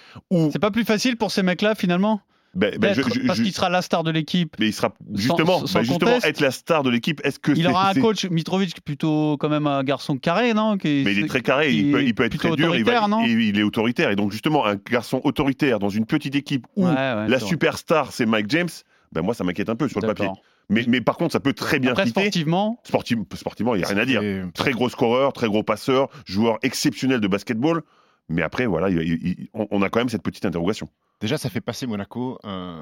C'est pas plus facile pour ces mecs-là, finalement?
Ben, ben, je-
D'être-
je-
Parce qu'il sera la star de l'équipe.
mais il sera justement,
sans
ben, justement
conteste.
être la star de l'équipe. Est-ce que
Il aura un coach, Mitrovic, qui est plutôt quand même un garçon carré, non? Qui-
Mais il est très carré, il peut,
est
il peut être très dur, il, va-
non?
il est autoritaire. Et donc justement, un garçon autoritaire dans une petite équipe où
Ouais, ouais,
la superstar c'est Mike James, ben moi ça m'inquiète un peu sur le papier. Mais, mais par contre, ça peut très bien
Après,
fitter.
sportivement,
Sportiv- sportivement, il n'y a rien à dire. Très gros scoreur, très gros passeur, joueur exceptionnel de basketball. Mais après, voilà, il- il- il- on on a quand même cette petite interrogation.
Déjà, ça fait passer Monaco, euh,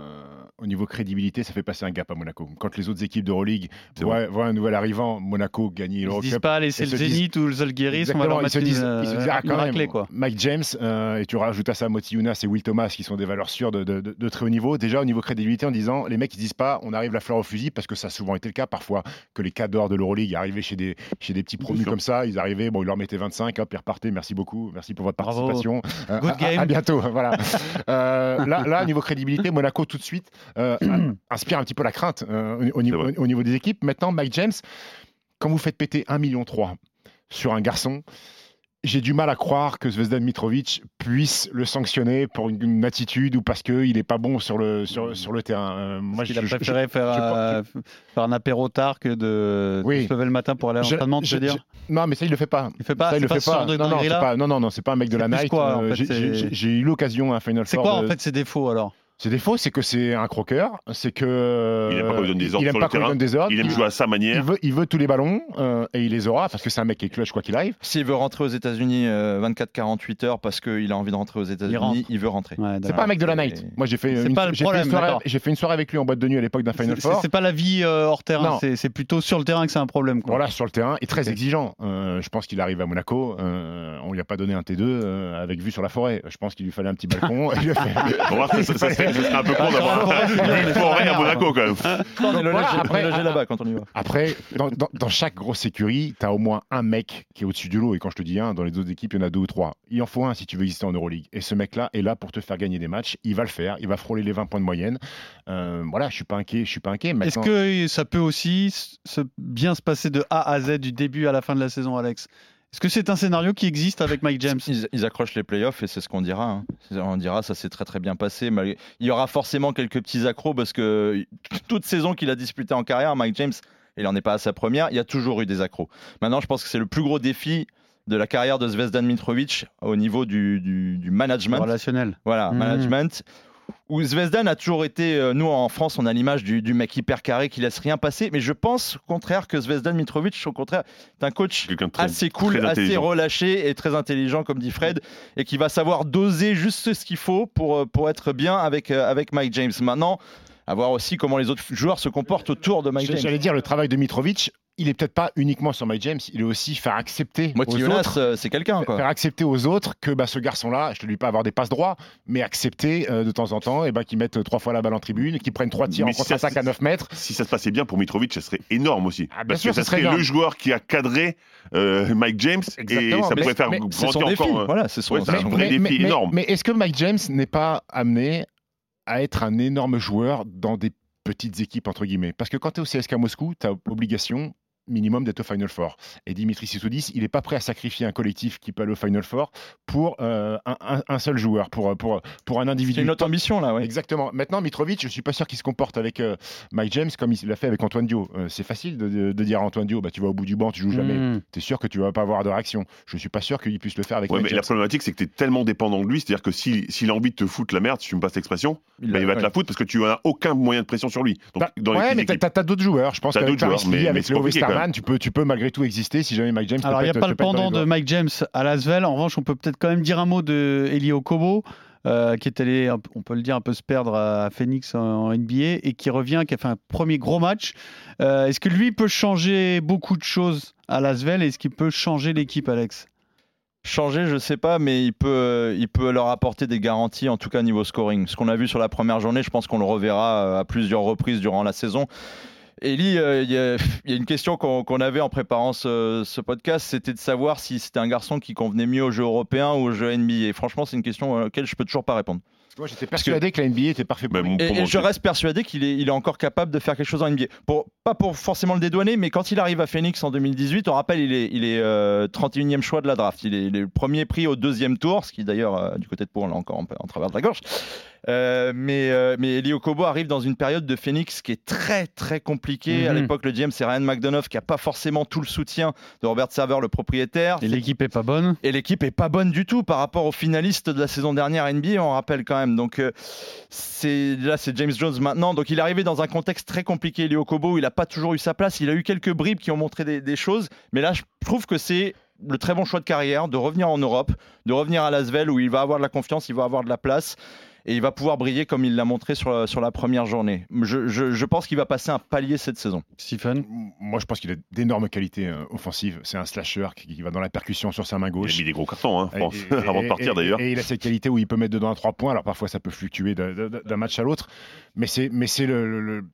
au niveau crédibilité, ça fait passer un gap à Monaco. Quand les autres équipes d'Euroleague voient, voient un nouvel arrivant, Monaco gagner
ils se disent
l'Eurocup.
pas laisser le
disent-
Zénith ou le Zalgiris, on va leur
ils
mettre
se disent,
une,
ils se disent,
euh,
ah,
une
quand même,
raclée, quoi.
Mike James, euh, et tu rajoutes à ça Moti Younas et Will Thomas, qui sont des valeurs sûres de, de- de- de très haut niveau. Déjà, au niveau crédibilité, en disant, les mecs, ils disent pas, on arrive la fleur au fusil, parce que ça a souvent été le cas, parfois, que les cadors de l'Euroleague arrivaient chez des, chez des petits promus comme ça, ils arrivaient, bon, ils leur mettaient 25, hop, ils repartaient, merci beaucoup, merci pour votre participation. Euh,
Good
à-. À, bientôt, voilà. Euh, là, là, niveau crédibilité, Monaco, tout de suite, euh, inspire un petit peu la crainte euh, au, au niveau, au niveau des équipes. Maintenant, Mike James, quand vous faites péter 1,3 million sur un garçon, j'ai du mal à croire que Zvezdan Mitrovic puisse le sanctionner pour une, une attitude ou parce qu'il n'est pas bon sur le, sur, sur le terrain. Euh, moi,
il a
je-
préféré faire,
je-
euh, faire un apéro tard que de,
Oui.
de se lever le matin pour aller à l'entraînement, tu veux dire
Non, mais ça, il le fait pas.
Il fait pas,
ça, il
c'est
le
pas
fait pas. Non, non, c'est pas. Non, non, non, c'est pas un mec de
C'est
la night.
quoi, en
Euh,
fait,
j'ai-
c'est-
eu l'occasion à Final
C'est
Four.
quoi
de-
en fait ses défauts alors?
Ses défauts, c'est que c'est un croqueur, c'est que
Il aime pas qu'on lui donne des ordres
il aime pas
le
donne des ordres.
Il aime jouer à sa
il
manière.
veut, il veut tous les ballons euh, et il les aura parce que c'est un mec qui est clutch quoi qu'il arrive.
S'il veut rentrer aux États-Unis 24-48 heures parce qu'il a envie de rentrer aux. États-unis, il, veut rentrer.
Ouais,
C'est pas un mec de la night.
c'est-
Moi j'ai fait, une,
pas le
j'ai fait
problème,
une soirée, j'ai fait une soirée avec lui en boîte de nuit à l'époque d'un Final Four.
c'est pas la vie euh, hors terrain, c'est plutôt sur le terrain que c'est un problème. Quoi.
Voilà, sur le terrain, et très exigeant. Euh, je pense qu'il arrive à Monaco. euh, on lui a pas donné un T2 euh, avec vue sur la forêt. Je pense qu'il lui fallait un petit balcon.
Serait, un peu con d'avoir une forêt à Monaco quand même.
On est
voilà, après-
logé là-bas quand on y va.
Après, dans, dans- dans chaque grosse écurie, tu as au moins un mec qui est au-dessus du lot. Et quand je te dis un, dans les autres équipes, il y en a deux ou trois. Il en faut un si tu veux exister en Euroleague. Et ce mec-là est là pour te faire gagner des matchs. Il va le faire. Il va frôler les 20 points de moyenne. Euh, voilà, je suis pas inquiet. Je suis pas inquiet.
Est-ce que ça peut aussi se bien se passer de A à Z du début à la fin de la saison, Alex? Est-ce que c'est un scénario qui existe avec Mike James?
Ils, ils accrochent les playoffs et c'est ce qu'on dira. hein. On dira ça s'est très très bien passé. malgré- Il y aura forcément quelques petits accros parce que toute saison qu'il a disputée en carrière, Mike James, il n'en est pas à sa première. Il y a toujours eu des accros. Maintenant, je pense que c'est le plus gros défi de la carrière de Zvezdan Mitrovic au niveau du, du- du management.
relationnel
Voilà,
Mhm.
management. Où Zvezdan a toujours été, euh, nous en France, on a l'image du, du mec hyper carré qui laisse rien passer. Mais je pense au contraire que Zvezdan Mitrovic, au contraire, est un coach
très,
assez cool, assez relâché et très intelligent, comme dit Fred, et qui va savoir doser juste ce qu'il faut pour, euh, pour être bien avec, euh, avec Mike James. Maintenant, à voir aussi comment les autres joueurs se comportent autour de Mike James.
J'allais dire, le travail de Mitrovic, il est peut-être pas uniquement sur Mike James, il est aussi faire accepter
Moi,
aux
Jonas,
autres,
euh, c'est quelqu'un, quoi.
faire accepter aux autres que bah, ce garçon-là, je te dis pas avoir des passes droits, mais accepter euh, de temps en temps, et bah, qu'il mette trois fois la balle en tribune, qu'il prenne trois tirs
Mais
en
si ça,
contre-attaque à 9 mètres.
Si ça se passait bien pour Mitrovic, ça serait énorme aussi.
Ah, bien
parce
sûr,
que ça
serait
serait le joueur qui a cadré euh, Mike James et ça
Mais-
pourrait faire grandir
défi.
encore. euh,
Voilà, c'est son,
Ouais,
c'est
un vrai
défi.
défi énorme.
mais est-ce que Mike James n'est pas amené à être un énorme joueur dans des petites équipes, entre guillemets? Parce que quand tu es au CSK Moscou, tu as obligation minimum d'être au Final Four. Et Dimitri Sissoudis, il n'est pas prêt à sacrifier un collectif qui peut aller au Final Four pour euh, un, seul joueur, pour, pour, pour un individu.
C'est une autre ambition, là, ouais.
Exactement. Maintenant, Mitrovic, je suis pas sûr qu'il se comporte avec euh, Mike James comme il l'a fait avec Antoine Dio. Euh, c'est facile de, de- de dire à Antoine Dio, bah, tu vas au bout du banc, tu joues jamais.
Hmm.
Tu es sûr que tu vas pas avoir de réaction. Je suis pas sûr qu'il puisse le faire avec
Ouais,
Mike
mais
James.
la problématique, c'est que tu es tellement dépendant de lui, c'est-à-dire que s'il s'il a envie de te foutre la merde, si tu me passes l'expression,
Il
bah, il va te la foutre parce que tu n'as aucun moyen de pression sur lui. Donc,
Bah,
dans
ouais, mais t'as, t'as d'autres joueurs. Je pense que
d'autres joueurs, mais- mais
avec tu peux, tu peux malgré tout exister si jamais Mike James.
Alors, il n'y a pas le pendant de. Mike James à Lasvel. En revanche, on peut peut-être quand même dire un mot de Elio Kobo, euh, qui est allé, on peut le dire, un peu se perdre à Phoenix en, en NBA et qui revient, qui a fait un premier gros match. Euh, est-ce que lui peut changer beaucoup de choses à Lasvel Est-ce qu'il peut changer l'équipe, Alex?
Changer, je sais pas, mais il peut, euh, il peut leur apporter des garanties, en tout cas niveau scoring. Ce qu'on a vu sur la première journée, je pense qu'on le reverra à plusieurs reprises durant la saison. Eli, euh, il y, a- il y a une question qu'on avait en préparant ce, ce podcast, c'était de savoir si c'était un garçon qui convenait mieux au jeu européen ou au jeu NBA. Et franchement, c'est une question à laquelle je peux toujours pas répondre.
Moi, j'étais
Parce que-
persuadé que, la NBA était parfait pour
Bah,
lui.
mon-
Et, je reste persuadé qu'il est, il est encore capable de faire quelque chose en NBA. Pour, pas pour forcément le dédouaner, mais quand il arrive à Phoenix en 2018, on rappelle, il est, il est euh, 31e choix de la draft. Il est, il est le premier prix au deuxième tour, ce qui d'ailleurs, euh, du côté de Pau, on l'a encore en, en travers de la gorge. Euh, mais, euh, mais Eli Okobo arrive dans une période de Phoenix qui est très très compliquée. À
Mhm.
l'époque, le GM, c'est Ryan McDonough qui a pas forcément tout le soutien de Robert Server, le propriétaire.
Et l'équipe est pas bonne
Et l'équipe est pas bonne du tout par rapport aux finalistes de la saison dernière NBA, on rappelle quand même. Donc euh, c'est là c'est James Jones maintenant. Donc il est arrivé dans un contexte très compliqué, Léo Kobo, où il n'a pas toujours eu sa place. Il a eu quelques bribes qui ont montré des, des choses, mais là je trouve que c'est le très bon choix de carrière de revenir en Europe, de revenir à Lasvel où il va avoir de la confiance, il va avoir de la place. Et il va pouvoir briller comme il l'a montré sur la, sur la première journée. Je, je- je pense qu'il va passer un palier cette saison.
Stephen
Moi, je pense qu'il a d'énormes qualités euh, offensives. C'est un slasher qui, qui va dans la percussion sur sa main
Il
gauche.
a mis des gros cartons, hein,
Et- et-
avant de partir
et-
d'ailleurs.
Et il a cette qualité où il peut mettre dedans à trois points. Alors parfois, ça peut fluctuer d'un- match à l'autre. Mais c'est mais c'est le- le- le-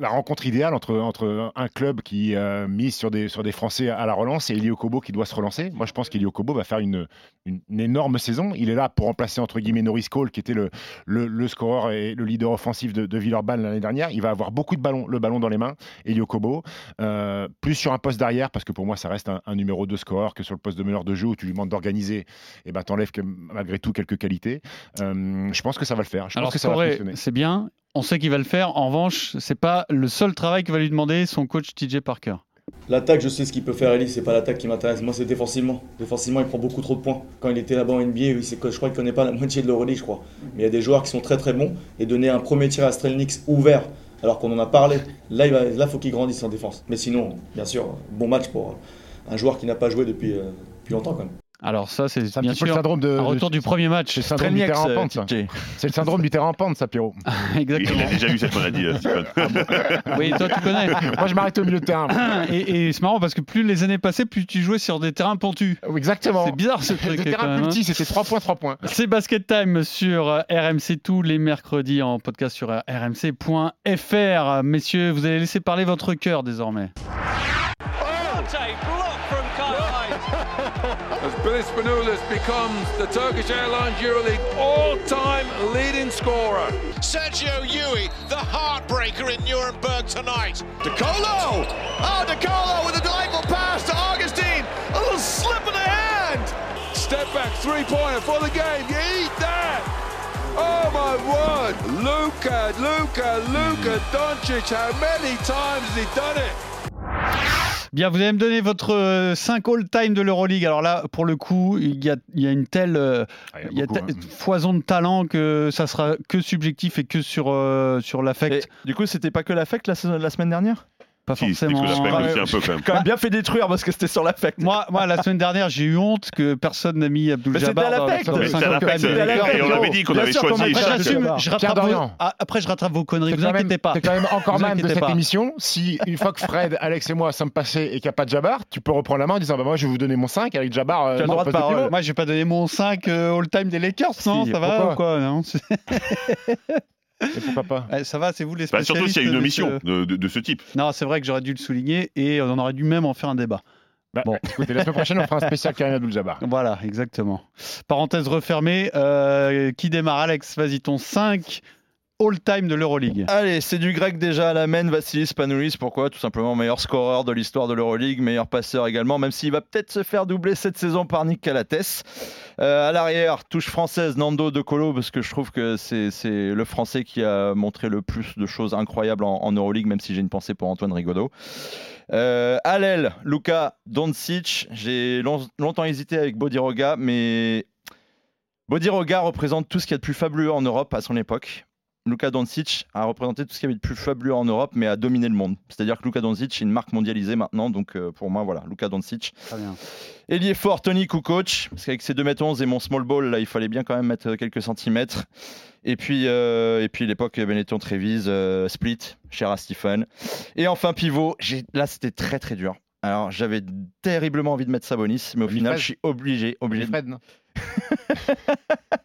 la rencontre idéale entre, entre un club qui euh, mise sur des, sur des Français à la relance et Elio Kobo qui doit se relancer. Moi, je pense qu'Elio Kobo va faire une, une, une énorme saison. Il est là pour remplacer, entre guillemets, Norris Cole, qui était le, le, le scoreur et le leader offensif de, de Villeurbanne l'année dernière. Il va avoir beaucoup de ballons, le ballon dans les mains, Elio Kobo. Euh, plus sur un poste d'arrière, parce que pour moi, ça reste un, un numéro 2 scoreur que sur le poste de meneur de jeu où tu lui demandes d'organiser. Et ben, t'enlèves que- malgré tout quelques qualités. Euh, je pense que ça va le faire. Je
Alors,
pense que ça va
scorer,
fonctionner.
c'est bien. On sait qu'il va le faire. En revanche, c'est pas le seul travail que va lui demander son coach TJ Parker.
L'attaque, je sais ce qu'il peut faire, Ellie, c'est pas l'attaque qui m'intéresse. Moi, c'est défensivement. Défensivement, il prend beaucoup trop de points. Quand il était là-bas en NBA, je crois qu'il connaît pas la moitié de l'Euroleague, je crois. Mais il y a des joueurs qui sont très très bons. Et donner un premier tir à Strelnix ouvert, alors qu'on en a parlé, là, il faut qu'il grandisse en défense. Mais sinon, bien sûr, bon match pour un joueur qui n'a pas joué depuis, euh, depuis longtemps, quand même.
Alors, ça, c'est bien
petit peu le
sûr
syndrome de.
un retour du premier match.
C'est le syndrome du
Strelnieks,
terrain en
euh,
pente. ça.
TJ.
C'est le syndrome du terrain en pente, ça, Pierrot.
Il
Exactement.
a déjà eu cette maladie, euh, Stephen.
Oui, toi, tu connais.
Moi, je m'arrête au milieu de terrain.
Et, et c'est marrant parce que plus les années passaient, plus tu jouais sur des terrains pentus.
Exactement.
C'est bizarre ce truc.
Des terrains plus
hein.
petits, c'était 3 points, 3 points.
C'est Basket Time sur euh, RMC tous les mercredis en podcast sur euh, rmc.fr. Messieurs, vous allez laisser parler votre cœur désormais.
Bilis Spanoulis becomes the Turkish Airlines EuroLeague all-time leading scorer.
Sergio Yui, the heartbreaker in Nuremberg tonight. DeColo! Oh, ah, DeColo with a delightful pass to Augustine. A little slip of the hand.
Step back three-pointer for the game. You eat that. Oh my word! Luka, Luka, Luka Doncic. How many times has he done it?
Bien, vous allez me donner votre 5 all-time de l'Euroleague. Alors là, pour le coup, il y a, il y a une telle euh,
Ah,
il y a
beaucoup,
te-
hein.
foison de talent que ça sera que subjectif et que sur, euh, sur l'affect.
du coup, c'était pas que l'affect la semaine dernière?
Pas
Si,
forcément.
que la
Ouais.
aussi un peu quand même.
Quand même bien fait détruire parce que c'était sur l'affect.
Moi, moi, la semaine dernière, j'ai eu honte que personne n'a mis Abdul
Mais c'était
Jabbar
à
dans
l'affect.
dans le
Mais c'est à
50
l'affect,
des
c'était à l'affect.
Et on avait dit qu'on avait choisi.
Après, je rattrape vos... Ah, après, je rattrape vos conneries. Vous inquiétez pas.
T'es quand même encore man de cette émission. Si une fois que Fred, Alex et moi sommes passés et qu'il n'y a pas de Jabbar, tu peux reprendre la main en disant bah, Moi, je vais vous donner mon 5 avec Jabbar. euh,
Tu as le droit de parole.
Moi, j'ai pas donné mon 5 euh, all-time des Lakers, non Ça va ou quoi non
Et pourquoi pas
Ouais, Ça va, c'est vous les
Bah,
spécialistes.
surtout s'il y a une omission de, de- de ce type.
Non, c'est vrai que j'aurais dû le souligner et on aurait dû même en faire un débat.
Bah,
Bon.
Écoutez, la semaine prochaine, on fera un spécial Karim Abdul-Jabbar.
Voilà, exactement. Parenthèse refermée. euh, qui démarre, Alex Vas-y, ton 5 all-time de l'Euroleague.
Allez, c'est du grec déjà à la main, Vassilis Panoulis. Pourquoi Tout simplement meilleur scoreur de l'histoire de l'Euroleague, meilleur passeur également, même s'il va peut-être se faire doubler cette saison par Nick Calates. Euh, à l'arrière, touche française, Nando De Colo, parce que je trouve que c'est le français qui a montré le plus de choses incroyables en, en Euroleague, même si j'ai une pensée pour Antoine Rigaudot. Euh, à l'aile, Luka Doncic. J'ai long- longtemps hésité avec Bodiroga, mais Bodiroga représente tout ce qu'il y a de plus fabuleux en Europe à son époque. Luka Doncic a représenté tout ce qu'il y avait de plus fabuleux en Europe, mais a dominé le monde. C'est-à-dire que Luka Doncic est une marque mondialisée maintenant, donc euh, pour moi, voilà, Luka Doncic.
Très bien.
Ailier fort, Tony Kukoc, parce qu'avec ses 2m11 et mon small ball, là, il fallait bien quand même mettre euh, quelques centimètres. Et puis, euh, et puis l'époque Benetton Trévise, euh, Split, cher Stephen. Et enfin, pivot, là, c'était très très dur. Alors, j'avais terriblement envie de mettre Sabonis, mais au final, je suis obligé, obligé
Fred, non?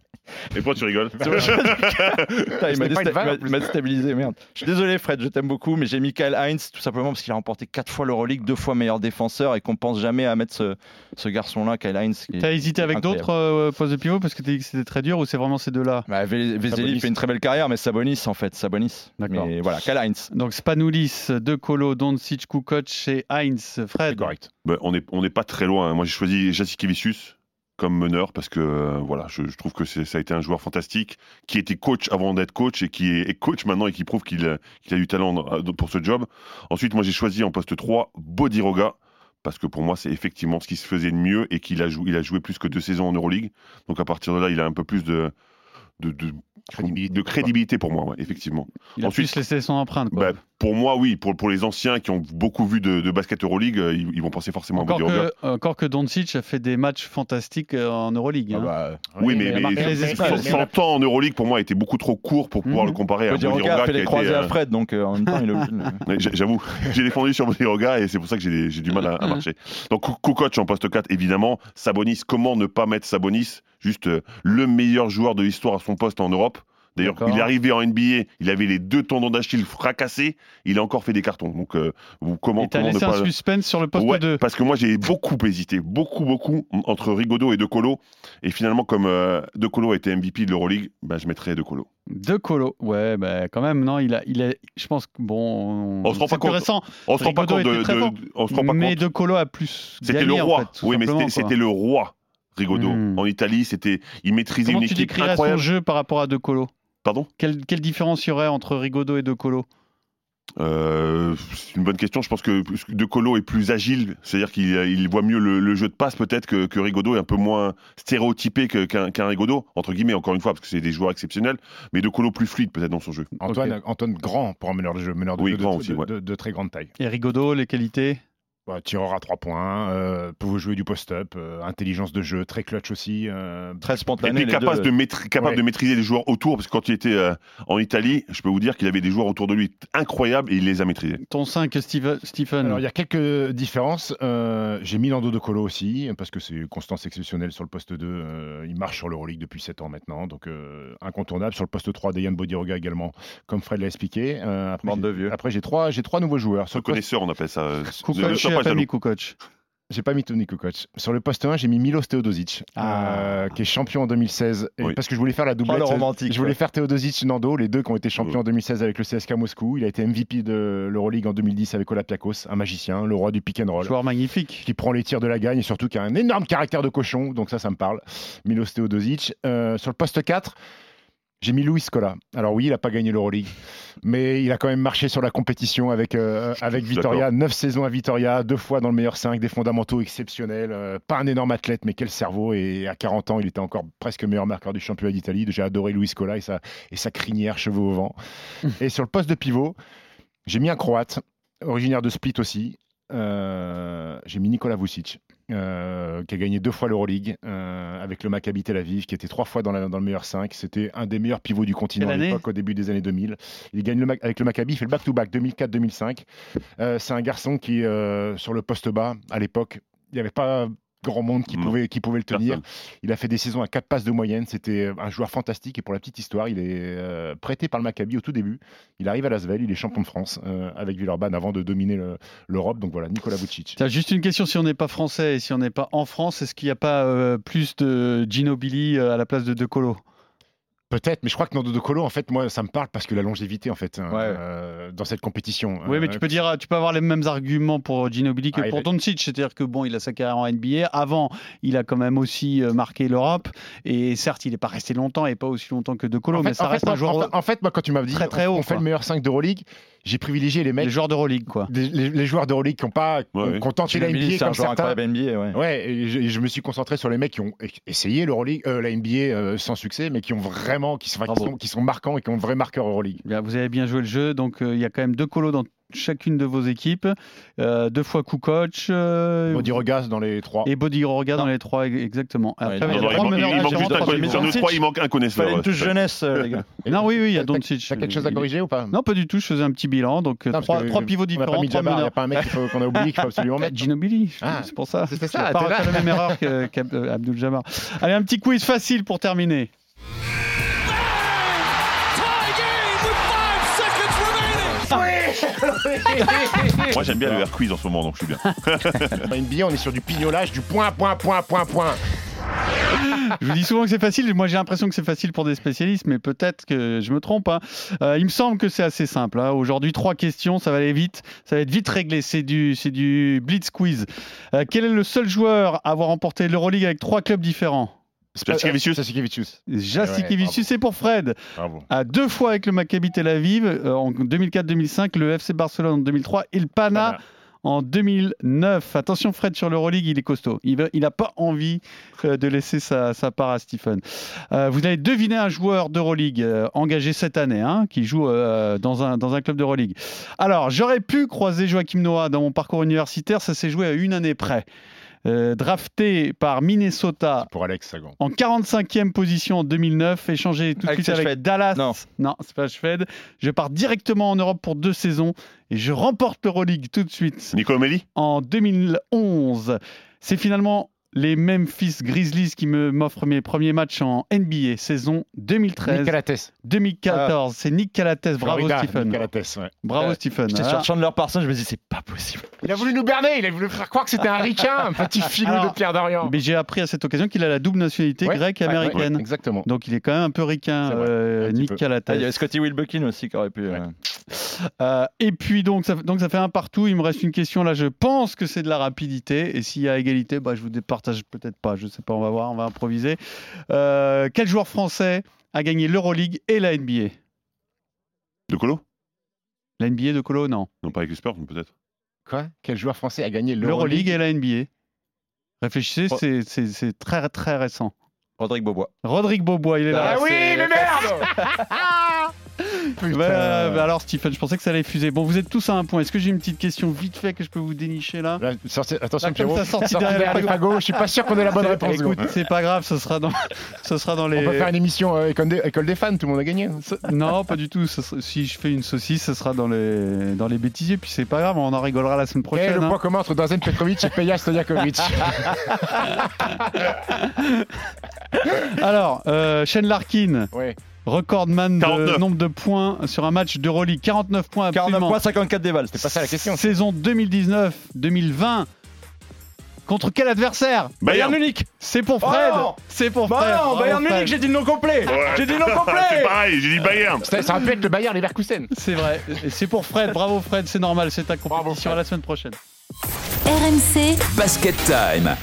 Et pourquoi tu rigoles
Putain, il m'a désta- il il déstabilisé, merde. Je suis désolé, Fred, je t'aime beaucoup, mais j'ai mis Kyle Heinz tout simplement parce qu'il a remporté 4 fois l'Euroleague, deux fois meilleur défenseur et qu'on pense jamais à mettre ce, ce garçon-là, Kyle Heinz. qui est-
T'as hésité avec
incroyable.
d'autres euh, postes de pivot parce que t'as dit que c'était très dur ou c'est vraiment ces deux-là?
Bah, Ve- Veseli
Sabonis.
fait une très belle carrière, mais Sabonis en fait, Sabonis.
D'accord.
Mais voilà, Kyle Heinz.
Donc Spanoulis, De Colo, Doncic, Kukoc et Heinz.
C'est
Fred.
correct.
Bah, on n'est on n'est pas très loin. Moi, j'ai choisi Jassikevicius comme meneur parce que euh, voilà, je, trouve que ça a été un joueur fantastique qui était coach avant d'être coach et qui est, coach maintenant et qui prouve qu'il a, qu'il a du talent dans- pour ce job. Ensuite, moi, j'ai choisi en poste 3 Bodiroga parce que pour moi, c'est effectivement ce qui se faisait de mieux et qu'il a, a joué plus que deux saisons en Euroleague. Donc à partir de là, il a un peu plus de-
Crédibilité,
de crédibilité pour moi, ouais, effectivement.
Il a
Ensuite-
plus laissé son empreinte. Quoi.
Bah, pour moi, oui. Pour, pour les anciens qui ont beaucoup vu de, de basket Euroleague, euh, ils, ils vont penser forcément
encore,
à
que, encore que Doncic a fait des matchs fantastiques euh, en Euroleague. hein.
bah,
Oui, mais,
il a
mais,
marqué
les
les
espèces.
espèces.
100 ans en Euroleague pour moi était beaucoup trop court pour pouvoir
Mhm.
le comparer à
Bodiroga
Bodiroga
a fait
qui a
les croisés à
euh,
Fred, donc euh, en même temps, il
J'avoue, j'ai défendu sur Bodiroga et c'est pour ça que j'ai j'ai du mal à, à marcher. Donc Kukoc en poste 4, évidemment. Sabonis, comment ne pas mettre Sabonis Juste euh, le meilleur joueur de l'histoire à son poste en Europe? D'ailleurs, il est arrivé en NBA, il avait les deux tendons d'Achille fracassés, il a encore fait des cartons. Donc, euh, vous, comment,
Et
comment ne
laissé
pas...
un suspense sur le poste
Ouais,
2.
parce que moi j'ai beaucoup hésité, beaucoup, beaucoup entre Rigaudot et De Colo. Et finalement, comme euh, De Colo a été MVP de l'Euroleague, bah, je mettrais De Colo.
De Colo. Ouais, bah, quand même, non, il a, il a, je pense que bon.
On se rend pas compte. On se rend pas compte de,
était
de- on se rend pas
mais
compte.
De Colo a plus.
C'était le
en
roi.
fait,
oui, mais c'était le roi. Rigaudot.
Hmm.
En Italie, c'était, il maîtrisait
Comment
une
tu
équipe
son
incroyable.
jeu par rapport à De Colo?
Pardon?
Quelle, quelle différence il y aurait entre Rigaudot et De Colo?
Euh, C'est une bonne question. Je pense que De Colo est plus agile, c'est-à-dire qu'il il voit mieux le, le jeu de passe peut-être que, que Rigaudot est un peu moins stéréotypé que- qu'un qu'un Rigaudot, entre guillemets, encore une fois, parce que c'est des joueurs exceptionnels, mais De Colo plus fluide peut-être dans son jeu.
Antoine, Antoine Grand pour un meneur de jeu, meneur de
Oui,
jeu de-
grand
de,
aussi, ouais.
de- de très grande taille.
Et Rigaudot, les qualités?
Bah, tireur à 3 points, euh, peut jouer du post-up, euh, intelligence de jeu, très clutch aussi. euh,
Très
Et
spontané.
puis
les
capable,
deux.
de, maîtri- capable
Ouais.
de maîtriser les joueurs autour, parce que quand il était euh, en Italie, je peux vous dire qu'il avait des joueurs autour de lui incroyables et il les a maîtrisés.
Ton 5, Steve- Stephen
Alors, il y a quelques différences. Euh, J'ai mis Nando de Colo aussi, parce que c'est une constance exceptionnelle sur le poste 2. euh, il marche sur l'Euroleague depuis 7 ans maintenant, donc euh, incontournable. Sur le poste 3, Dejan Bodiroga également, comme Fred l'a expliqué. Euh, après,
Bande de vieux.
Après, j'ai trois, j'ai trois nouveaux joueurs. Sur
Ce
le poste-
connaisseur, on appelle ça. Pas
mis Kukoc.
J'ai pas mis Tony Kukoc. Sur le poste 1, j'ai mis Milos Teodosic,
Ah.
euh, qui est champion en 2016. Et
Oui.
Parce que je voulais faire la doublette.
Oh, le romantique,
je voulais
ouais.
faire Teodosic Nando, les deux qui ont été champions en 2016 avec le CSK Moscou. Il a été MVP de l'Euroleague en 2010 avec Olympiakos, un magicien, le roi du pick and roll.
Joueur magnifique.
qui prend les tirs de la gagne et surtout qui a un énorme caractère de cochon. Donc ça, ça me parle. Milos Teodosic. Euh, sur le poste 4, j'ai mis Luis Scola. Alors oui, il n'a pas gagné l'Euroleague, mais il a quand même marché sur la compétition avec, euh, avec Vitoria. Neuf saisons à Vitoria, deux fois dans le meilleur 5, des fondamentaux exceptionnels. euh, pas un énorme athlète, mais quel cerveau. Et à 40 ans, il était encore presque meilleur marqueur du championnat d'Italie. J'ai adoré Luis Scola et sa, et sa crinière cheveux au vent. et sur le poste de pivot, j'ai mis un Croate. originaire de Split aussi. Euh, J'ai mis Nicolas Vucic, euh, qui a gagné deux fois l'Euroleague euh, avec le Maccabi Tel Aviv, qui était trois fois dans, la- dans le meilleur 5. C'était un des meilleurs pivots du continent à l'époque, au début des années 2000. Il gagne le, avec le Maccabi, il fait le back-to-back 2004-2005. Euh, C'est un garçon qui, sur le poste bas, à l'époque, il n'y avait pas grand monde qui,
Mm.
pouvait, qui pouvait le tenir.
Personne.
Il a fait des saisons à 4 passes de moyenne. C'était un joueur fantastique. Et pour la petite histoire, il est euh, prêté par le Maccabi au tout début. Il arrive à Lasvel, il est champion de France euh, avec Villeurbanne avant de dominer le- l'Europe. Donc voilà, Nicolas Vucic.
Tiens, juste une question, si on n'est pas français et si on n'est pas en France, est-ce qu'il n'y a pas euh, plus de Ginobili euh, à la place de De Colo?
Peut-être, mais je crois que Nando De Colo, en fait, moi, ça me parle parce que la longévité, en fait, hein,
Ouais.
euh, dans cette compétition.
Oui, mais
euh,
tu peux dire, tu peux avoir les mêmes arguments pour Ginobili que
Ah,
pour Doncic, c'est-à-dire que bon, il a sa carrière en NBA. Avant, il a quand même aussi euh, marqué l'Europe, et certes, il n'est pas resté longtemps et pas aussi longtemps que De Colo,
En
mais
fait,
ça reste
fait,
un joueur,
en fait- en fait, moi, quand tu m'as dit,
très, très
on,
haut,
on fait le meilleur 5 d'Euroleague, j'ai privilégié les mecs,
les joueurs d'Euroleague, quoi.
des- les, les joueurs d'Euroleague qui ont pas, qui
Ouais,
qui tenté la NBA
c'est un
comme
joueur
certains.
incroyable NBA, ouais.
Ouais, et je, et je me suis concentré sur les mecs qui ont e- essayé l'Euroleague, euh, la NBA euh, sans succès, mais qui ont vraiment, qui sont, qui
Bravo.
sont, qui sont marquants et qui ont un vrai marqueur Euroleague.
Bien, vous avez bien joué le jeu, donc euh, il y a quand même deux colos dans chacune de vos équipes, euh, deux fois coup coach euh,
Body Regas dans les trois.
et Body Roga dans les trois, exactement. Après,
non,
il y a
il, manque, il juste un
trois
connaisseur. Trois, il manque un
Il
connaisseur.
fallait une touche jeunesse, euh, les gars.
Non, oui, oui, il y a Doncic.
T'as quelque chose à
Il-
corriger ou pas?
Non, pas du tout, je faisais un petit bilan, donc euh,
Non,
trois, pivots différents,
il n'y a pas un mec qu'on a oublié qu'il faut absolument mettre.
Ginobili,
Ah,
c'est pour ça.
c'était ça,
Pas, la même erreur que- qu'Abdul Jabbar. Allez, un petit quiz facile pour terminer.
Moi, j'aime bien le air quiz en ce moment, donc je suis bien.
Dans NBA, on est sur du pignolage, du point, point, point, point, point.
Je vous dis souvent que c'est facile. Moi, j'ai l'impression que c'est facile pour des spécialistes, mais peut-être que je me trompe. hein. Euh, il me semble que c'est assez simple. hein. Aujourd'hui, trois questions, ça va aller vite. Ça va être vite réglé. C'est du, c'est du blitz quiz. Euh, quel est le seul joueur à avoir remporté l'Euroleague avec trois clubs différents?
Jassikevicius.
Jassikevicius.
Jassikevicius, c'est pour Fred.
Bravo.
À deux fois avec le Maccabi Tel Aviv euh, en 2004-2005, le FC Barcelone en 2003 et le Pana
Pana.
en 2009. Attention Fred sur l'Euroleague, il est costaud. Il n'a pas envie euh, de laisser sa, sa part à Stephen. Euh, vous allez deviner un joueur d'Euroleague engagé cette année, hein, qui joue euh, dans, un, dans un club d'Euroleague. Alors, j'aurais pu croiser Joachim Noah dans mon parcours universitaire, ça s'est joué à une année près. Euh, drafté par Minnesota
Pour Alex Sagan.
en 45e position en 2009, échangé tout de suite avec. Dallas.
Non.
non c'est pas Schwed. Je pars directement en Europe pour deux saisons et je remporte l'Euroleague tout de suite
Nico Melli
en 2011. C'est finalement les Memphis Grizzlies qui me m'offrent mes premiers matchs en NBA saison 2013.
Nick Calates.
2014. C'est Nick Calates. Bravo
Florida,
Stephen.
Nick Calates, ouais.
Bravo
Euh,
Stephen.
J'étais
Ah.
sur Chandler Parsons, je me dis, c'est pas possible.
Il a voulu nous berner, il a voulu faire croire que c'était un ricain, un petit filou
Alors,
de Pierre Dorian.
Mais j'ai appris à cette occasion qu'il a la double nationalité
Ouais,
grecque et
ouais,
américaine.
ouais, exactement.
Donc il est quand même un peu ricain, euh,
un
Nick
peu.
Calates.
Ah, il y avait Scotty Wilbekin aussi qui aurait pu. euh,
Euh, et puis donc ça, donc ça fait un partout. Il me reste une question là. Je pense que c'est de la rapidité. Et s'il y a égalité, bah, je vous départage peut-être pas. Je sais pas. On va voir. On va improviser. Euh, quel joueur français a gagné l'Euroleague et la NBA
De Colo?
La NBA de Colo, non.
Non, pas avec les Spurs, peut-être.
Quoi? Quel joueur français a gagné
L'Euroleague?
l'Euroleague
et la NBA. Réfléchissez,
Oh.
c'est- très très récent.
Rodrigue Bobois.
Rodrigue Bobois, il est là.
Ah oui, mais merde
Bah, bah alors Stephen, je pensais que ça allait fuser. Bon, vous êtes tous à un point. Est-ce que j'ai une petite question vite fait que je peux vous dénicher là?
Attention,
Là, comme
Pierrot.
ça, sorti
Sorti
derrière les
les fagots, je suis pas sûr qu'on ait la bonne réponse.
Écoute, c'est pas grave, ce sera dans, ce sera dans les.
On peut faire une émission euh, école, des, école des fans, tout le monde a gagné.
Non, pas du tout. Ce sera- Si je fais une saucisse, ce sera dans les, dans les bêtisiers. Puis c'est pas grave, on en rigolera la semaine
Quel est
prochaine.
le
hein.
point commun entre Drazen Petrovic et Peja Stojakovic
Alors, euh, Shane Larkin,
Ouais.
Recordman de
49.
nombre de points sur un match d'Euroleague. 49 points
49
absolument.
points, 54 déballes.
C'est pas ça la question.
Saison 2019-2020. Contre quel adversaire?
Bayern
Munich
C'est pour Fred
Oh
C'est pour
Bah
Fred
non,
Bravo,
Bayern
Fred.
Munich, j'ai dit le nom complet J'ai dit le nom
C'est
complet
pareil, j'ai dit Bayern.
Ça, ça aurait pu être le Bayern Leverkusen.
C'est vrai. C'est pour Fred. Bravo Fred, c'est normal, c'est ta compétition. À la semaine prochaine.
RMC Basket Time.